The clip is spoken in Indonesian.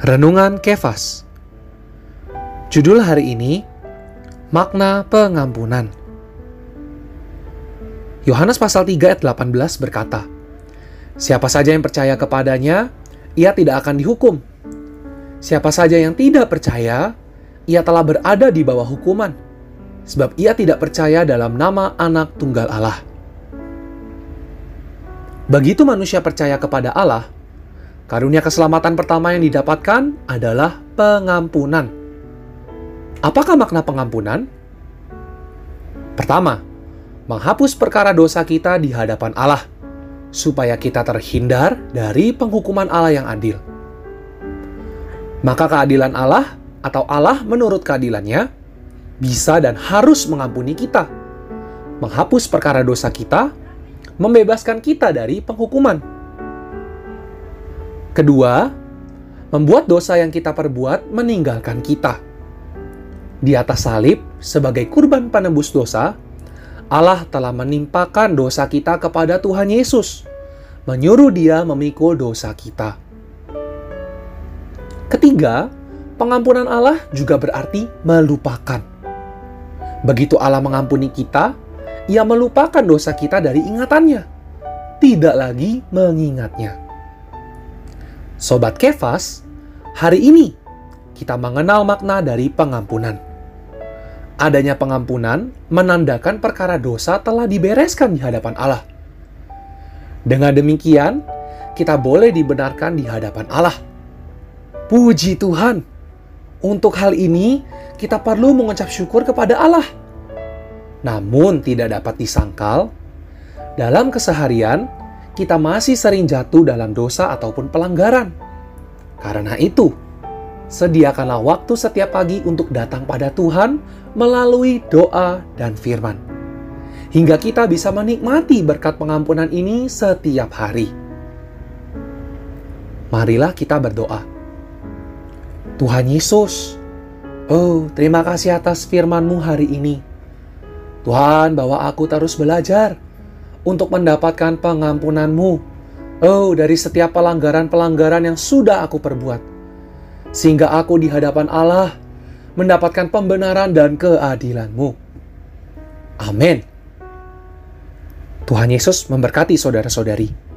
Renungan Kefas Judul hari ini Makna Pengampunan Yohanes pasal 3 ayat 18 berkata Siapa saja yang percaya kepadanya, ia tidak akan dihukum. Siapa saja yang tidak percaya, ia telah berada di bawah hukuman, sebab ia tidak percaya dalam nama anak tunggal Allah. Begitu manusia percaya kepada Allah, Karunia keselamatan pertama yang didapatkan adalah pengampunan. Apakah makna pengampunan? Pertama, menghapus perkara dosa kita di hadapan Allah, supaya kita terhindar dari penghukuman Allah yang adil. Maka keadilan Allah atau Allah menurut keadilannya bisa dan harus mengampuni kita, menghapus perkara dosa kita, membebaskan kita dari penghukuman. Kedua, membuat dosa yang kita perbuat meninggalkan kita. Di atas salib, sebagai kurban penebus dosa, Allah telah menimpakan dosa kita kepada Tuhan Yesus, menyuruh Dia memikul dosa kita. Ketiga, pengampunan Allah juga berarti melupakan. Begitu Allah mengampuni kita, Ia melupakan dosa kita dari ingatannya, tidak lagi mengingatnya. Sobat Kefas, hari ini kita mengenal makna dari pengampunan. Adanya pengampunan menandakan perkara dosa telah dibereskan di hadapan Allah. Dengan demikian, kita boleh dibenarkan di hadapan Allah. Puji Tuhan! Untuk hal ini, kita perlu mengucap syukur kepada Allah. Namun, tidak dapat disangkal, dalam keseharian kita masih sering jatuh dalam dosa ataupun pelanggaran. Karena itu, sediakanlah waktu setiap pagi untuk datang pada Tuhan melalui doa dan firman. Hingga kita bisa menikmati berkat pengampunan ini setiap hari. Marilah kita berdoa. Tuhan Yesus, oh terima kasih atas firman-Mu hari ini. Tuhan, bawa aku terus belajar untuk mendapatkan pengampunanmu. Oh, dari setiap pelanggaran-pelanggaran yang sudah aku perbuat. Sehingga aku di hadapan Allah mendapatkan pembenaran dan keadilanmu. Amin. Tuhan Yesus memberkati saudara-saudari.